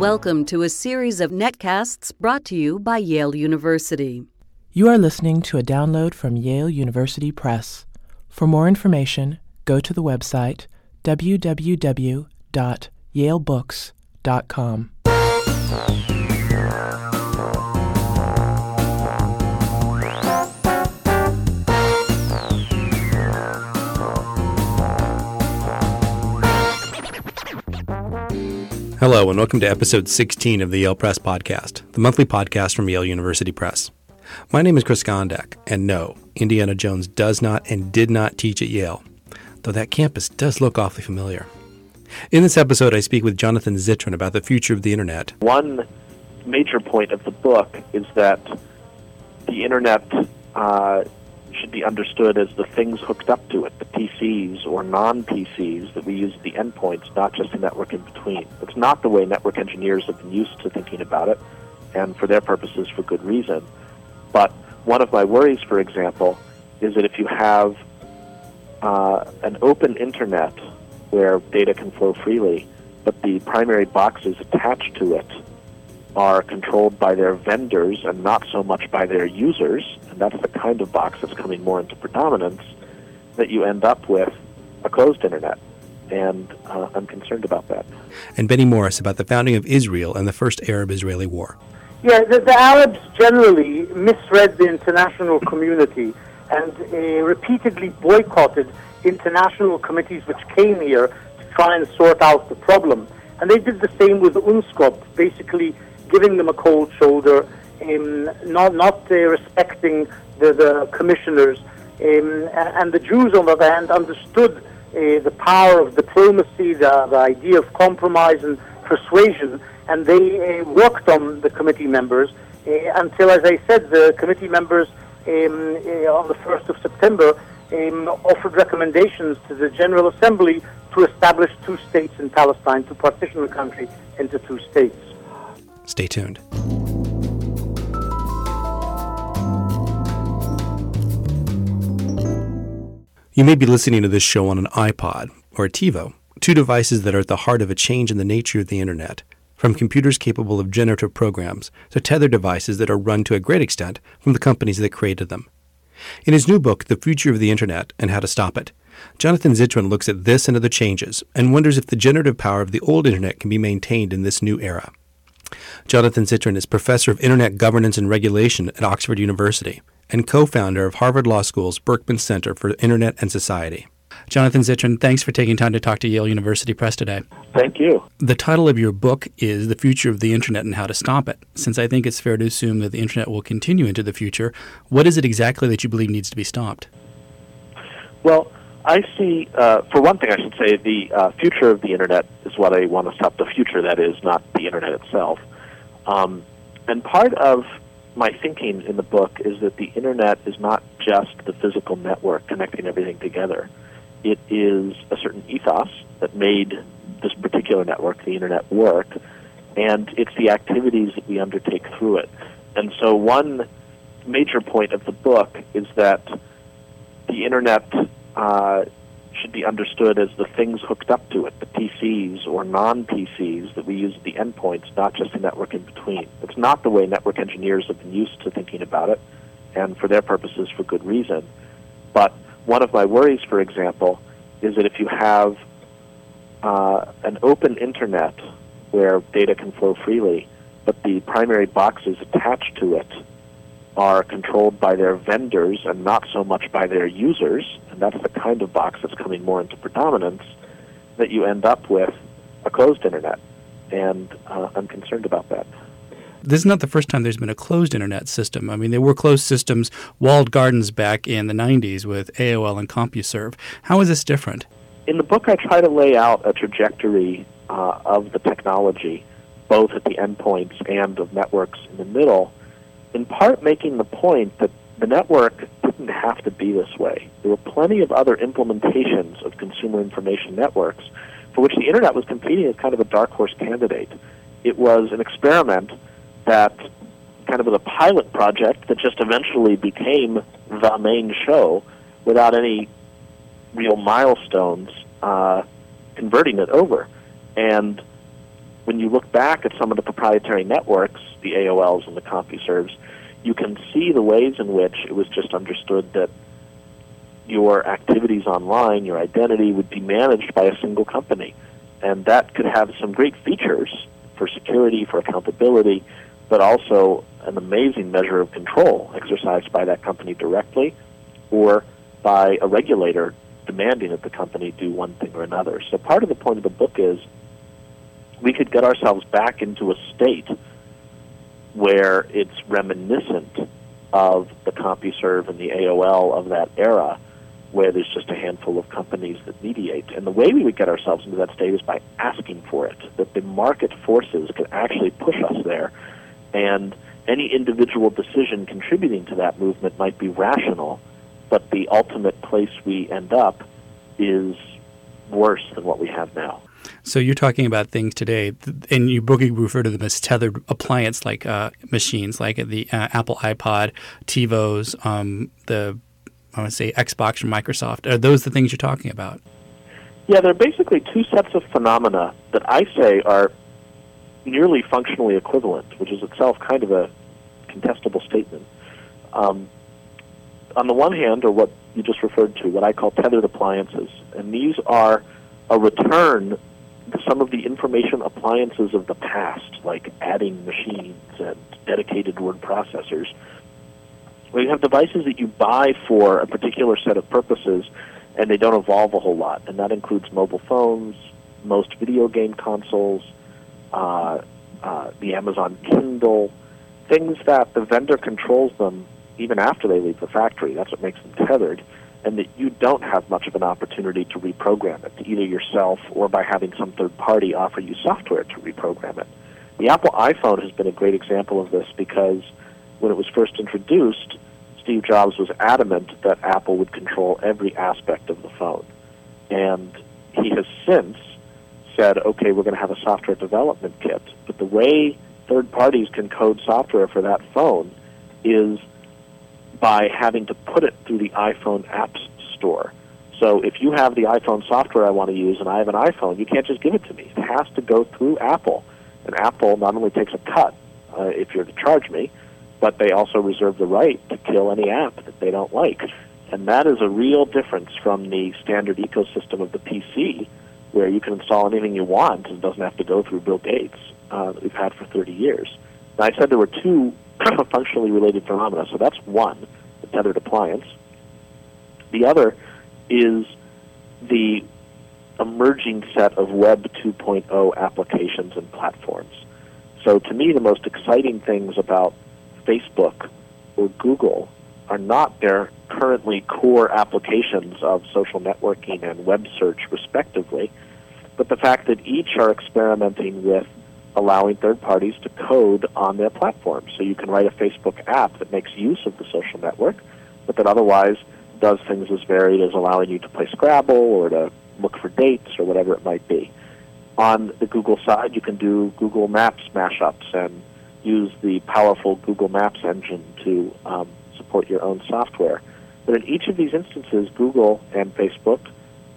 Welcome to a series of netcasts brought to you by Yale University. You are listening to a download from Yale University Press. For more information, go to the website www.yalebooks.com. Hello, and welcome to episode 16 of the Yale Press Podcast, the monthly podcast from Yale University Press. My name is Chris Gondek, and no, Indiana Jones does not and did not teach at Yale, though that campus does look awfully familiar. In this episode, I speak with Jonathan Zittrain about the future of the Internet. One major point of the book is that the Internet uh, should be understood as the things hooked up to it, the PCs or non PCs that we use at the endpoints, not just the network in between. It's not the way network engineers have been used to thinking about it, and for their purposes, for good reason. But one of my worries, for example, is that if you have uh, an open internet where data can flow freely, but the primary boxes attached to it are controlled by their vendors and not so much by their users, and that's the kind of box that's coming more into predominance, that you end up with a closed internet. And uh, I'm concerned about that. And Benny Morris about the founding of Israel and the first Arab Israeli war. Yeah, the, the, Arabs generally misread the international community and uh, repeatedly boycotted international committees which came here to try and sort out the problem. And they did the same with UNSCOP, basically giving them a cold shoulder, um, not not uh, respecting the, the commissioners. Um, and the Jews, on the other hand, understood uh, the power of diplomacy, the, the idea of compromise and persuasion, and they uh, worked on the committee members uh, until, as I said, the committee members um, uh, on the 1st of September um, offered recommendations to the General Assembly to establish two states in Palestine, to partition the country into two states. Stay tuned. You may be listening to this show on an iPod or a TiVo, two devices that are at the heart of a change in the nature of the Internet, from computers capable of generative programs to tethered devices that are run to a great extent from the companies that created them. In his new book, The Future of the Internet and How to Stop It, Jonathan Zittrain looks at this and other changes and wonders if the generative power of the old Internet can be maintained in this new era. Jonathan Zittrain is professor of Internet Governance and Regulation at Oxford University and co founder of Harvard Law School's Berkman Center for Internet and Society. Jonathan Zittrain, thanks for taking time to talk to Yale University Press today. Thank you. The title of your book is The Future of the Internet and How to Stop It. Since I think it's fair to assume that the Internet will continue into the future, what is it exactly that you believe needs to be stopped? Well, I see, uh, for one thing, I should say the uh, future of the Internet is what I want to stop. The future, that is, not the Internet itself. Um, and part of my thinking in the book is that the internet is not just the physical network connecting everything together. It is a certain ethos that made this particular network, the internet, work, and it's the activities that we undertake through it. And so, one major point of the book is that the internet uh, should be understood as the things hooked up to it, the PCs or non PCs that we use at the endpoints, not just the network in between. It's not the way network engineers have been used to thinking about it, and for their purposes, for good reason. But one of my worries, for example, is that if you have uh, an open internet where data can flow freely, but the primary boxes attached to it are controlled by their vendors and not so much by their users, and that's the kind of box that's coming more into predominance, that you end up with a closed internet. And uh, I'm concerned about that. This is not the first time there's been a closed internet system. I mean, there were closed systems, walled gardens back in the 90s with AOL and CompuServe. How is this different? In the book, I try to lay out a trajectory uh, of the technology, both at the endpoints and of networks in the middle, in part making the point that the network didn't have to be this way. There were plenty of other implementations of consumer information networks for which the internet was competing as kind of a dark horse candidate. It was an experiment that kind of was a pilot project that just eventually became the main show without any real milestones uh, converting it over. And when you look back at some of the proprietary networks, the AOLs and the CompuServes, you can see the ways in which it was just understood that your activities online, your identity, would be managed by a single company. And that could have some great features for security, for accountability, but also an amazing measure of control exercised by that company directly or by a regulator demanding that the company do one thing or another. So part of the point of the book is we could get ourselves back into a state where it's reminiscent of the CompuServe and the AOL of that era, where there's just a handful of companies that mediate. And the way we would get ourselves into that state is by asking for it, that the market forces could actually push us there. And any individual decision contributing to that movement might be rational, but the ultimate place we end up is worse than what we have now. So you're talking about things today, and you you refer to them as tethered appliance like uh, machines, like the uh, Apple iPod, TiVos, um, the I want to say Xbox from Microsoft. Are those the things you're talking about? Yeah, there are basically two sets of phenomena that I say are nearly functionally equivalent, which is itself kind of a contestable statement. Um, on the one hand, are what you just referred to, what I call tethered appliances, and these are a return some of the information appliances of the past, like adding machines and dedicated word processors, where you have devices that you buy for a particular set of purposes and they don't evolve a whole lot. And that includes mobile phones, most video game consoles, uh, uh, the Amazon Kindle, things that the vendor controls them even after they leave the factory. That's what makes them tethered and that you don't have much of an opportunity to reprogram it, either yourself or by having some third party offer you software to reprogram it. The Apple iPhone has been a great example of this because when it was first introduced, Steve Jobs was adamant that Apple would control every aspect of the phone. And he has since said, okay, we're going to have a software development kit. But the way third parties can code software for that phone is by having to put it through the iPhone Apps Store. So if you have the iPhone software I want to use and I have an iPhone, you can't just give it to me. It has to go through Apple. And Apple not only takes a cut uh, if you're to charge me, but they also reserve the right to kill any app that they don't like. And that is a real difference from the standard ecosystem of the PC, where you can install anything you want and it doesn't have to go through Bill Gates uh, that we've had for 30 years. Now, I said there were two functionally related phenomena. So that's one, the tethered appliance. The other is the emerging set of Web 2.0 applications and platforms. So to me, the most exciting things about Facebook or Google are not their currently core applications of social networking and web search, respectively, but the fact that each are experimenting with allowing third parties to code on their platform. So you can write a Facebook app that makes use of the social network, but that otherwise does things as varied as allowing you to play Scrabble or to look for dates or whatever it might be. On the Google side, you can do Google Maps mashups and use the powerful Google Maps engine to um, support your own software. But in each of these instances, Google and Facebook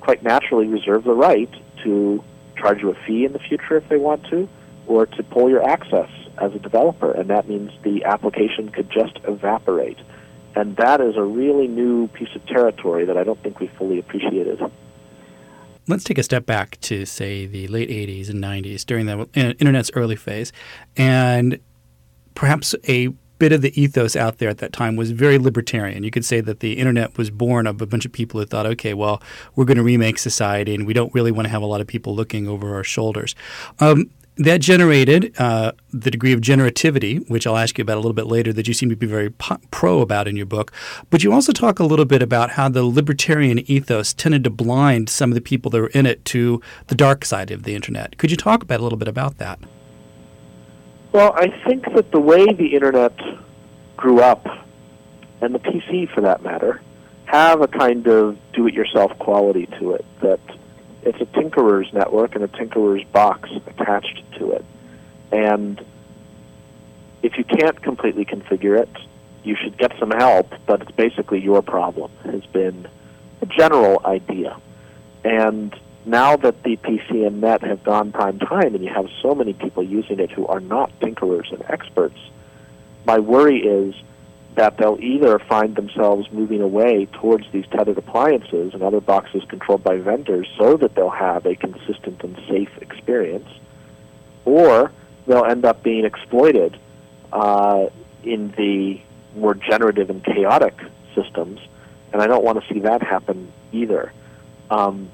quite naturally reserve the right to charge you a fee in the future if they want to, or to pull your access as a developer, and that means the application could just evaporate. And that is a really new piece of territory that I don't think we fully appreciated. Let's take a step back to, say, the late 80s and 90s during the internet's early phase. And perhaps a bit of the ethos out there at that time was very libertarian. You could say that the internet was born of a bunch of people who thought, okay, well, we're going to remake society and we don't really want to have a lot of people looking over our shoulders. Um, that generated uh, the degree of generativity, which I'll ask you about a little bit later, that you seem to be very pro about in your book. But you also talk a little bit about how the libertarian ethos tended to blind some of the people that were in it to the dark side of the internet. Could you talk about a little bit about that? Well, I think that the way the internet grew up, and the PC for that matter, have a kind of do-it-yourself quality to it that it's a tinkerer's network and a tinkerer's box attached to it. And if you can't completely configure it, you should get some help, but it's basically your problem, has been a general idea. And now that the PC and net have gone prime time and you have so many people using it who are not tinkerers and experts, my worry is that they'll either find themselves moving away towards these tethered appliances and other boxes controlled by vendors so that they'll have a consistent and safe experience, or they'll end up being exploited uh, in the more generative and chaotic systems, and I don't want to see that happen either. Um,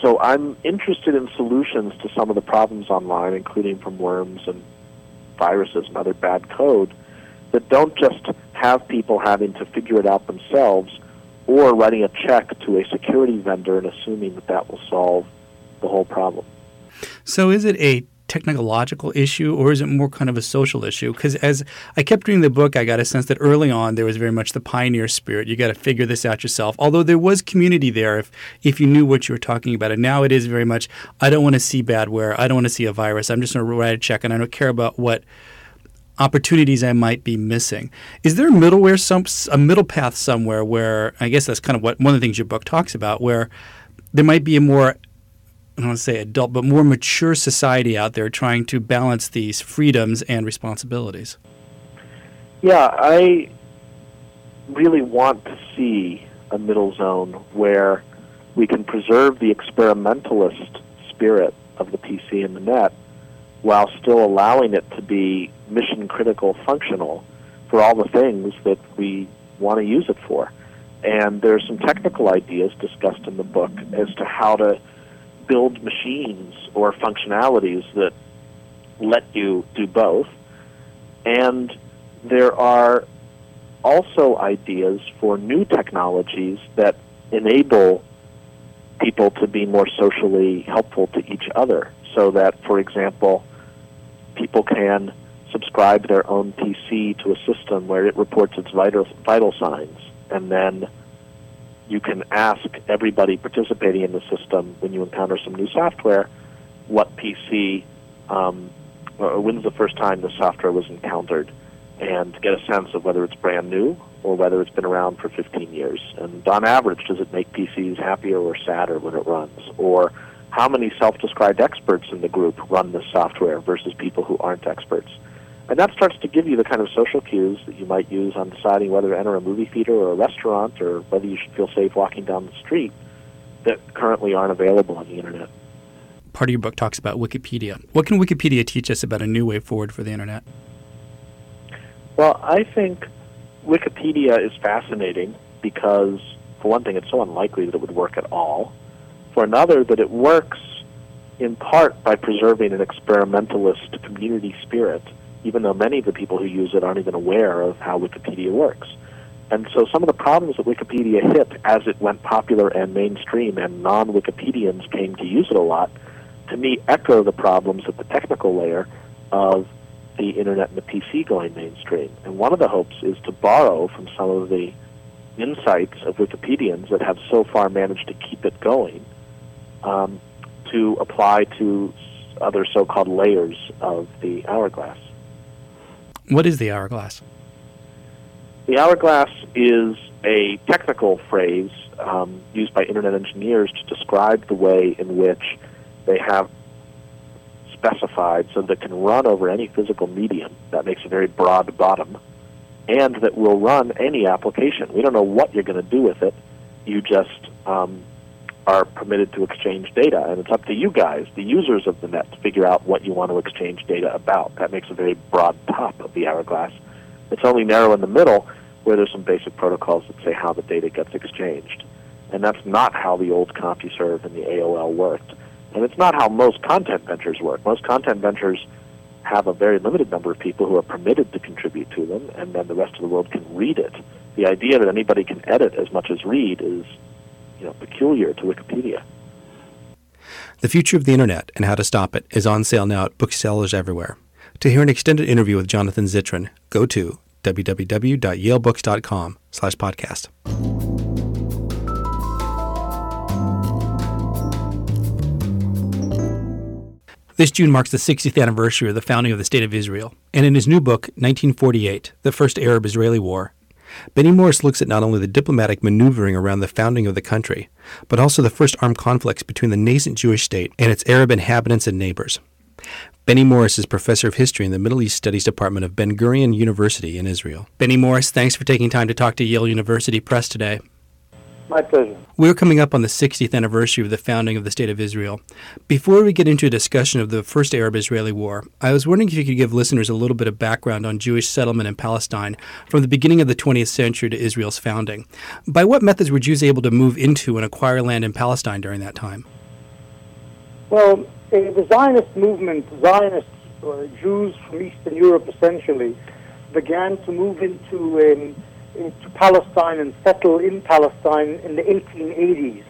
so I'm interested in solutions to some of the problems online, including from worms and viruses and other bad code, that don't just have people having to figure it out themselves or writing a check to a security vendor and assuming that that will solve the whole problem. So is it a technological issue or is it more kind of a social issue? Because as I kept reading the book, I got a sense that early on there was very much the pioneer spirit. You got to figure this out yourself. Although there was community there if if you knew what you were talking about. And now it is very much I don't want to see badware. I don't want to see a virus. I'm just going to write a check and I don't care about what opportunities I might be missing. Is there a middleware some a middle path somewhere where I guess that's kind of what one of the things your book talks about where there might be a more I don't want to say adult, but more mature society out there trying to balance these freedoms and responsibilities. Yeah, I really want to see a middle zone where we can preserve the experimentalist spirit of the PC and the net while still allowing it to be mission critical functional for all the things that we want to use it for. And there's some technical ideas discussed in the book as to how to build machines or functionalities that let you do both. And there are also ideas for new technologies that enable people to be more socially helpful to each other. So that, for example, people can subscribe their own PC to a system where it reports its vital, vital signs and then you can ask everybody participating in the system when you encounter some new software what PC, um, or when's the first time the software was encountered, and get a sense of whether it's brand new or whether it's been around for 15 years. And on average, does it make PCs happier or sadder when it runs? Or how many self-described experts in the group run this software versus people who aren't experts? And that starts to give you the kind of social cues that you might use on deciding whether to enter a movie theater or a restaurant or whether you should feel safe walking down the street that currently aren't available on the internet. Part of your book talks about Wikipedia. What can Wikipedia teach us about a new way forward for the internet? Well, I think Wikipedia is fascinating because, for one thing, it's so unlikely that it would work at all. For another, that it works in part by preserving an experimentalist community spirit even though many of the people who use it aren't even aware of how Wikipedia works. And so some of the problems that Wikipedia hit as it went popular and mainstream and non-Wikipedians came to use it a lot, to me echo the problems at the technical layer of the internet and the PC going mainstream. And one of the hopes is to borrow from some of the insights of Wikipedians that have so far managed to keep it going um, to apply to other so-called layers of the hourglass. What is the hourglass? The hourglass is a technical phrase um, used by internet engineers to describe the way in which they have specified so that can run over any physical medium. That makes a very broad bottom, and that will run any application. We don't know what you're going to do with it. You just um, are permitted to exchange data, and it's up to you guys, the users of the net, to figure out what you want to exchange data about. That makes a very broad top of the hourglass. It's only narrow in the middle where there's some basic protocols that say how the data gets exchanged. And that's not how the old CompuServe and the AOL worked. And it's not how most content ventures work. Most content ventures have a very limited number of people who are permitted to contribute to them, and then the rest of the world can read it. The idea that anybody can edit as much as read is you know, peculiar to Wikipedia. The Future of the Internet and How to Stop It is on sale now at booksellers everywhere. To hear an extended interview with Jonathan Zittrain, go to www.yalebooks.com slash podcast. This June marks the 60th anniversary of the founding of the State of Israel, and in his new book, 1948, The First Arab Israeli War, Benny Morris looks at not only the diplomatic maneuvering around the founding of the country, but also the first armed conflicts between the nascent Jewish state and its Arab inhabitants and neighbors. Benny Morris is professor of history in the Middle East Studies Department of Ben Gurion University in Israel. Benny Morris, thanks for taking time to talk to Yale University Press today. My pleasure. We're coming up on the 60th anniversary of the founding of the State of Israel. Before we get into a discussion of the First Arab Israeli War, I was wondering if you could give listeners a little bit of background on Jewish settlement in Palestine from the beginning of the 20th century to Israel's founding. By what methods were Jews able to move into and acquire land in Palestine during that time? Well, the Zionist movement, Zionists, or Jews from Eastern Europe essentially, began to move into um, to Palestine and settle in Palestine in the 1880s,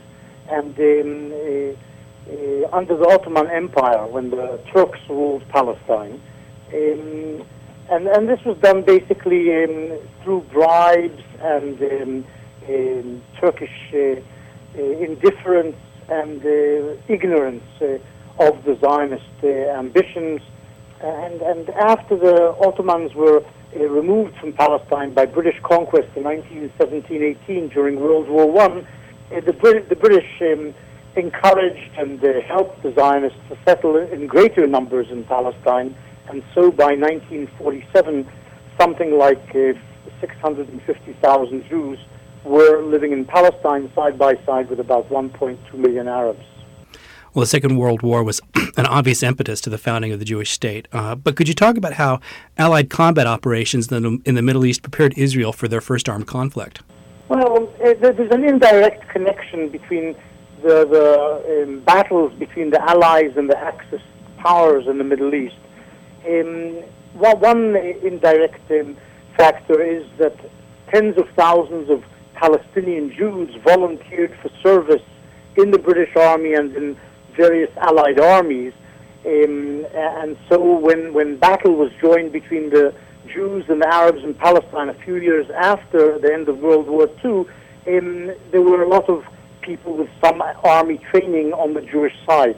and um, uh, uh, under the Ottoman Empire when the Turks ruled Palestine. Um, and, and this was done basically um, through bribes and um, um, Turkish uh, uh, indifference and uh, ignorance uh, of the Zionist ambitions. And, and after the Ottomans were removed from Palestine by British conquest in 1917-18 during World War One, uh, the, Brit- the British um, encouraged and uh, helped the Zionists to settle in greater numbers in Palestine, and so by 1947, something like uh, 650,000 Jews were living in Palestine side by side with about 1.2 million Arabs. Well, the Second World War was an obvious impetus to the founding of the Jewish state. Uh, but could you talk about how Allied combat operations in the, in the Middle East prepared Israel for their first armed conflict? Well, uh, there's an indirect connection between the, the um, battles between the Allies and the Axis powers in the Middle East. Um, one indirect um, factor is that tens of thousands of Palestinian Jews volunteered for service in the British Army and in various allied armies. Um, and so when, when battle was joined between the Jews and the Arabs in Palestine a few years after the end of World War II, um, there were a lot of people with some army training on the Jewish side.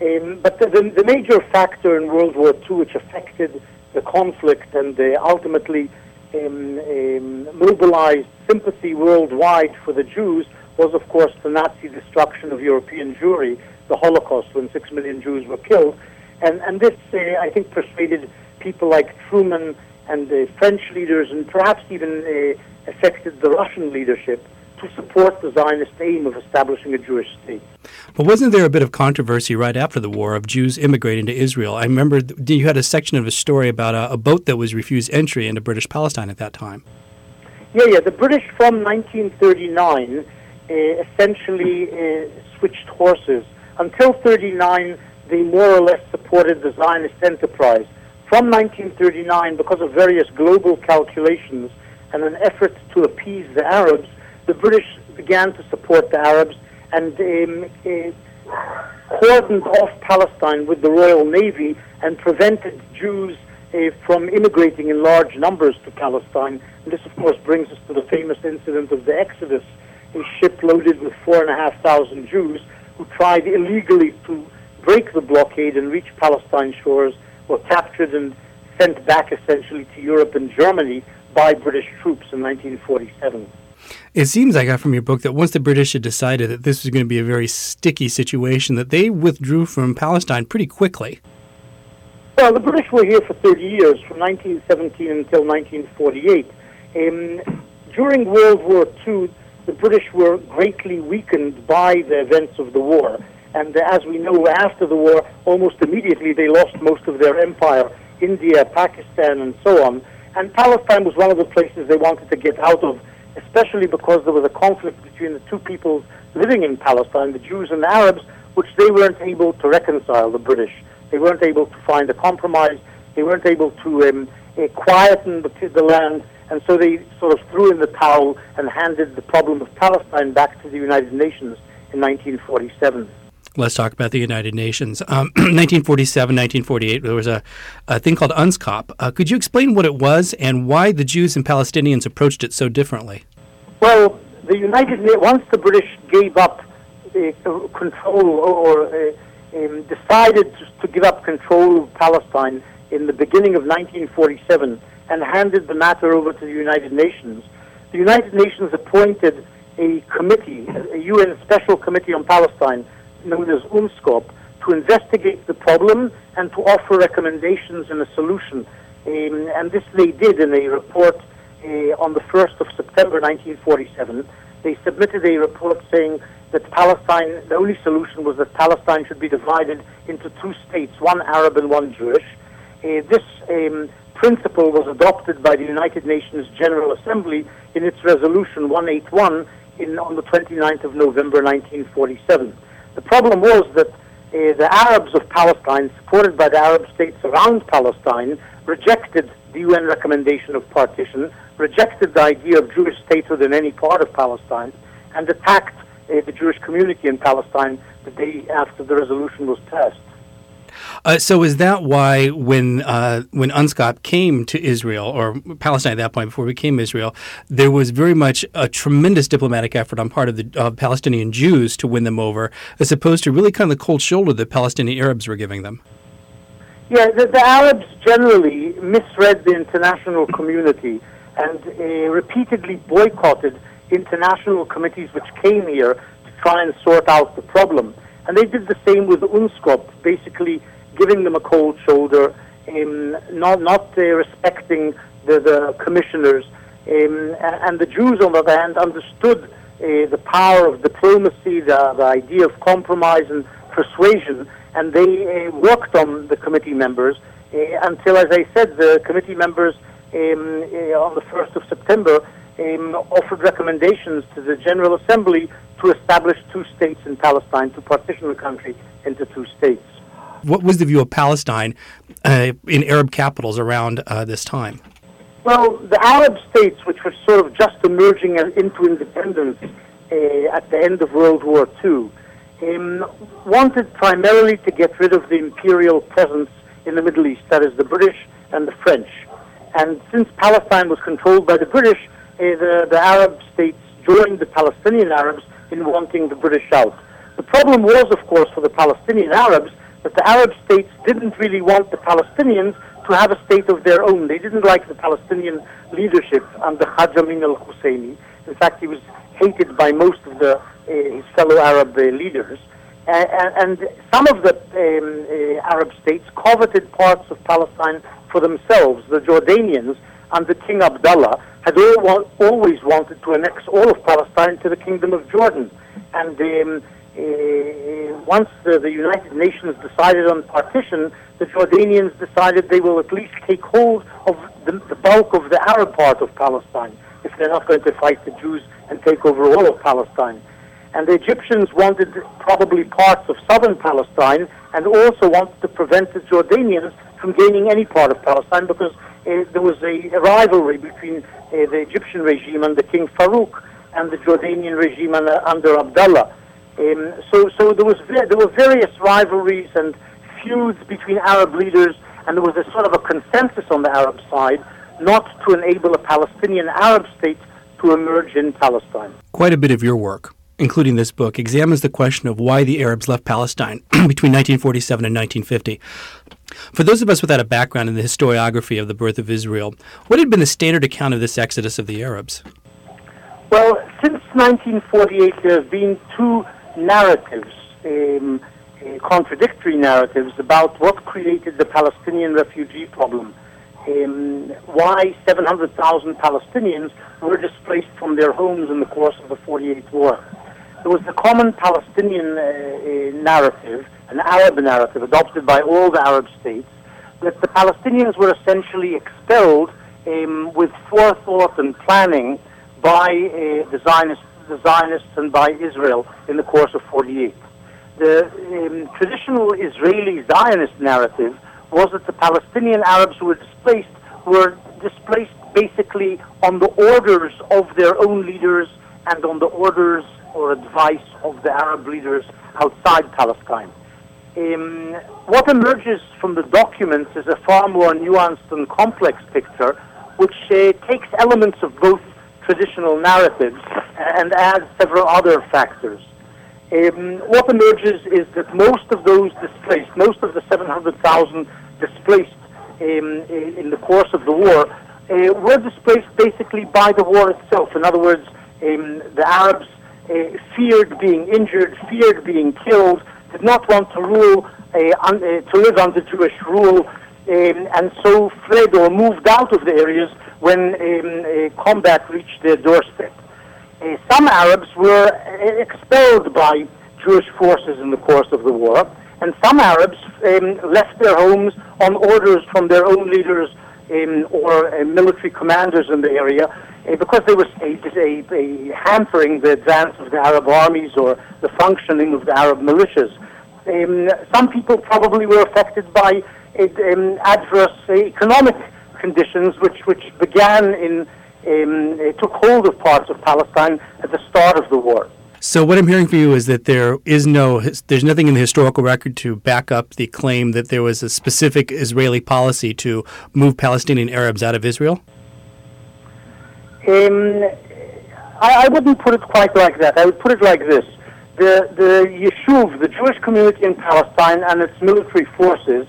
Um, but the, the, the, major factor in World War II which affected the conflict and uh, ultimately um, um, mobilized sympathy worldwide for the Jews was, of course, the Nazi destruction of European Jewry the Holocaust when six million Jews were killed. And, and this, uh, I think, persuaded people like Truman and the French leaders and perhaps even uh, affected the Russian leadership to support the Zionist aim of establishing a Jewish state. But wasn't there a bit of controversy right after the war of Jews immigrating to Israel? I remember you had a section of a story about a, a boat that was refused entry into British Palestine at that time. Yeah, yeah. The British from 1939 uh, essentially uh, switched horses until 39, they more or less supported the Zionist enterprise. From 1939, because of various global calculations and an effort to appease the Arabs, the British began to support the Arabs and um, uh, cordoned off Palestine with the Royal Navy and prevented Jews uh, from immigrating in large numbers to Palestine. And this, of course, brings us to the famous incident of the Exodus, a ship loaded with four and a half thousand Jews who tried illegally to break the blockade and reach Palestine shores were captured and sent back essentially to Europe and Germany by British troops in 1947. It seems I got from your book that once the British had decided that this was going to be a very sticky situation, that they withdrew from Palestine pretty quickly. Well, the British were here for 30 years, from 1917 until 1948. Um, during World War II, the British were greatly weakened by the events of the war. And as we know, after the war, almost immediately they lost most of their empire, India, Pakistan, and so on. And Palestine was one of the places they wanted to get out of, especially because there was a conflict between the two peoples living in Palestine, the Jews and the Arabs, which they weren't able to reconcile, the British. They weren't able to find a compromise. They weren't able to um, uh, quieten the, the land and so they sort of threw in the towel and handed the problem of Palestine back to the United Nations in 1947. Let's talk about the United Nations. Um, 1947, 1948, there was a, a thing called UNSCOP. Uh, could you explain what it was and why the Jews and Palestinians approached it so differently? Well, the United once the British gave up uh, control or uh, um, decided to give up control of Palestine in the beginning of 1947, and handed the matter over to the United Nations, the United Nations appointed a committee, a UN Special Committee on Palestine, known as UNSCOP, to investigate the problem and to offer recommendations and a solution. Um, and this they did in a report uh, on the 1st of September 1947. They submitted a report saying that Palestine, the only solution was that Palestine should be divided into two states, one Arab and one Jewish. Uh, this um, principle was adopted by the United Nations General Assembly in its resolution 181 in, on the 29th of November 1947. The problem was that uh, the Arabs of Palestine, supported by the Arab states around Palestine, rejected the UN recommendation of partition, rejected the idea of Jewish statehood in any part of Palestine, and attacked uh, the Jewish community in Palestine the day after the resolution was passed. Uh, so is that why when uh, when UNSCOP came to Israel or Palestine at that point before it became Israel, there was very much a tremendous diplomatic effort on part of the uh, Palestinian Jews to win them over, as opposed to really kind of the cold shoulder that Palestinian Arabs were giving them. Yeah, the, the Arabs generally misread the international community and uh, repeatedly boycotted international committees which came here to try and sort out the problem. And they did the same with UNSCOP, basically giving them a cold shoulder, um, not, not uh, respecting the, the commissioners. Um, and the Jews, on the other hand, understood uh, the power of diplomacy, the, the idea of compromise and persuasion, and they uh, worked on the committee members uh, until, as I said, the committee members um, uh, on the 1st of September um, offered recommendations to the General Assembly to establish two states in Palestine, to partition the country into two states. What was the view of Palestine uh, in Arab capitals around uh, this time? Well, the Arab states, which were sort of just emerging into independence uh, at the end of World War II, um, wanted primarily to get rid of the imperial presence in the Middle East, that is, the British and the French. And since Palestine was controlled by the British, the, the Arab states joined the Palestinian Arabs in wanting the British out. The problem was, of course, for the Palestinian Arabs that the Arab states didn't really want the Palestinians to have a state of their own. They didn't like the Palestinian leadership under Haj Amin al Husseini. In fact, he was hated by most of the, uh, his fellow Arab uh, leaders. Uh, and some of the um, Arab states coveted parts of Palestine for themselves. The Jordanians, under King Abdullah, had always wanted to annex all of Palestine to the Kingdom of Jordan. And um, uh, once the, the, United Nations decided on partition, the Jordanians decided they will at least take hold of the, the, bulk of the Arab part of Palestine if they're not going to fight the Jews and take over all of Palestine. And the Egyptians wanted probably parts of southern Palestine and also wanted to prevent the Jordanians from gaining any part of Palestine because there was a, a rivalry between uh, the Egyptian regime under King Farouk and the Jordanian regime under, under Abdullah. Um, so, so there was there were various rivalries and feuds between Arab leaders, and there was a sort of a consensus on the Arab side not to enable a Palestinian Arab state to emerge in Palestine. Quite a bit of your work, including this book, examines the question of why the Arabs left Palestine between 1947 and 1950. For those of us without a background in the historiography of the birth of Israel, what had been the standard account of this exodus of the Arabs? Well, since 1948, there have been two narratives, um, uh, contradictory narratives about what created the Palestinian refugee problem. Um, why 700,000 Palestinians were displaced from their homes in the course of the 48 war. There was the common Palestinian uh, uh, narrative, an Arab narrative adopted by all the Arab states, that the Palestinians were essentially expelled um, with forethought and planning by uh, the Zionists the Zionists and by Israel in the course of 48. The um, traditional Israeli Zionist narrative was that the Palestinian Arabs who were displaced were displaced basically on the orders of their own leaders and on the orders or advice of the Arab leaders outside Palestine. Um, what emerges from the documents is a far more nuanced and complex picture, which uh, takes elements of both traditional narratives and adds several other factors. Um, what emerges is that most of those displaced, most of the 700,000 displaced um, in the course of the war, uh, were displaced basically by the war itself. In other words, um, the Arabs feared being injured, feared being killed, did not want to rule, un- to live under Jewish rule, um, and so fled or moved out of the areas when um, uh, combat reached their doorstep. Uh, some Arabs were uh, expelled by Jewish forces in the course of the war, and some Arabs um, left their homes on orders from their own leaders um, or uh, military commanders in the area uh, because they were hampering the advance of the Arab armies or the functioning of the Arab militias. Um, some people probably were affected by um, adverse uh, economic conditions, which which began in um, took hold of parts of Palestine at the start of the war. So what I'm hearing from you is that there is no, there's nothing in the historical record to back up the claim that there was a specific Israeli policy to move Palestinian Arabs out of Israel. Um, I, I wouldn't put it quite like that. I would put it like this: the the Yishuv, the Jewish community in Palestine, and its military forces,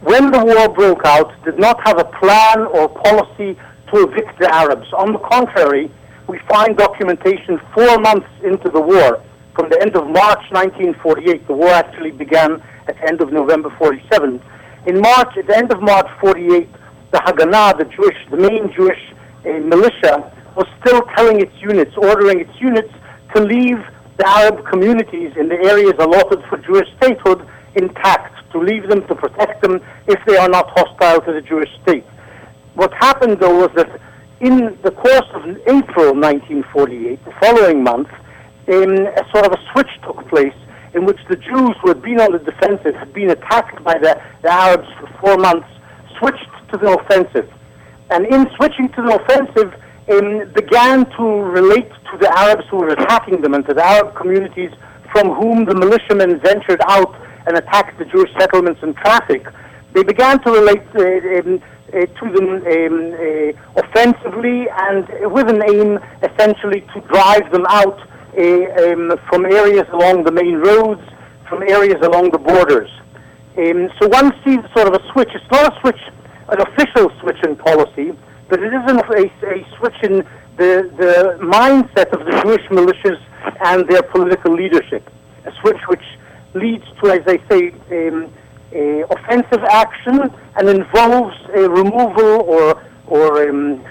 when the war broke out, did not have a plan or policy to evict the Arabs. On the contrary we find documentation four months into the war. From the end of March 1948, the war actually began at the end of November 47. In March, at the end of March 48, the Haganah, the Jewish, the main Jewish uh, militia, was still telling its units, ordering its units to leave the Arab communities in the areas allotted for Jewish statehood intact, to leave them, to protect them if they are not hostile to the Jewish state. What happened, though, was that in the course of April 1948, the following month, um, a sort of a switch took place in which the Jews who had been on the defensive, had been attacked by the, the Arabs for four months, switched to the offensive. And in switching to the offensive, um, began to relate to the Arabs who were attacking them and to the Arab communities from whom the militiamen ventured out and attacked the Jewish settlements and traffic. They began to relate uh, um, to them um, uh, offensively and with an aim essentially to drive them out uh, um, from areas along the main roads, from areas along the borders. Um, so one sees sort of a switch. It's not a switch, an official switch in policy, but it is an, a, a switch in the, the mindset of the Jewish militias and their political leadership. A switch which leads to, as I say, um, uh, offensive action and involves a removal or or um,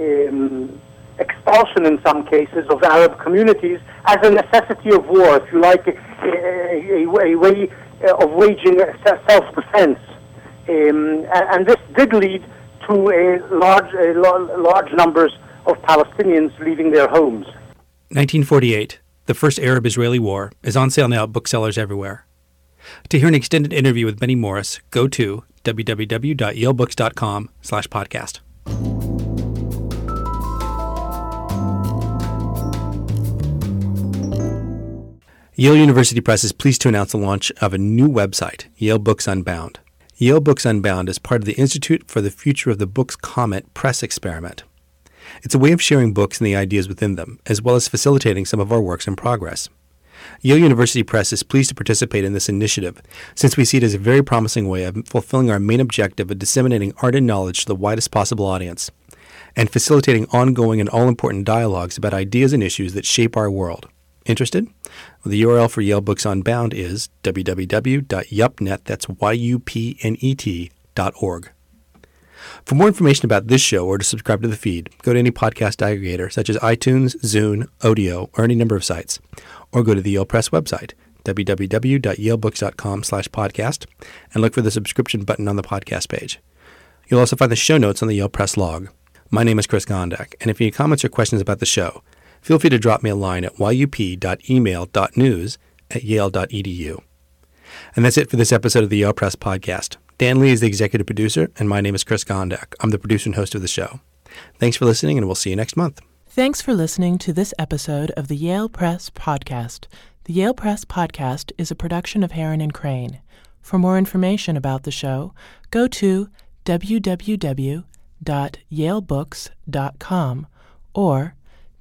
um, expulsion in some cases of Arab communities as a necessity of war, if you like, a, a, a, a way uh, of waging self-defense. Um, and, this did lead to a large, large numbers of Palestinians leaving their homes. 1948, the first Arab-Israeli war, is on sale now at booksellers everywhere. To hear an extended interview with Benny Morris, go to www.yalebooks.com slash podcast. Yale University Press is pleased to announce the launch of a new website, Yale Books Unbound. Yale Books Unbound is part of the Institute for the Future of the Books CommentPress experiment. It's a way of sharing books and the ideas within them, as well as facilitating some of our works in progress. Yale University Press is pleased to participate in this initiative, since we see it as a very promising way of fulfilling our main objective of disseminating art and knowledge to the widest possible audience, and facilitating ongoing and all important dialogues about ideas and issues that shape our world. Interested? Well, the URL for Yale Books Unbound is www.yupnet, that's Y-U-P-N-E-T, dot org. For more information about this show or to subscribe to the feed, go to any podcast aggregator such as iTunes, Zune, Odeo, or any number of sites, or go to the Yale Press website, www.yalebooks.com slash podcast, and look for the subscription button on the podcast page. You'll also find the show notes on the Yale Press log. My name is Chris Gondek, and if you have comments or questions about the show, feel free to drop me a line at yup.email.news at yale.edu. And that's it for this episode of the Yale Press podcast. Dan Lee is the executive producer, and my name is Chris Gondek. I'm the producer and host of the show. Thanks for listening, and we'll see you next month. Thanks for listening to this episode of the Yale Press Podcast. The Yale Press Podcast is a production of Heron and Crane. For more information about the show, go to www.yalebooks.com or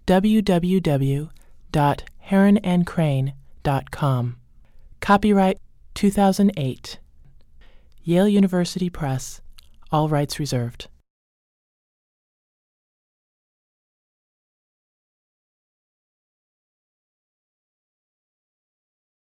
www.heronandcrane.com. Copyright 2008. Yale University Press. All rights reserved.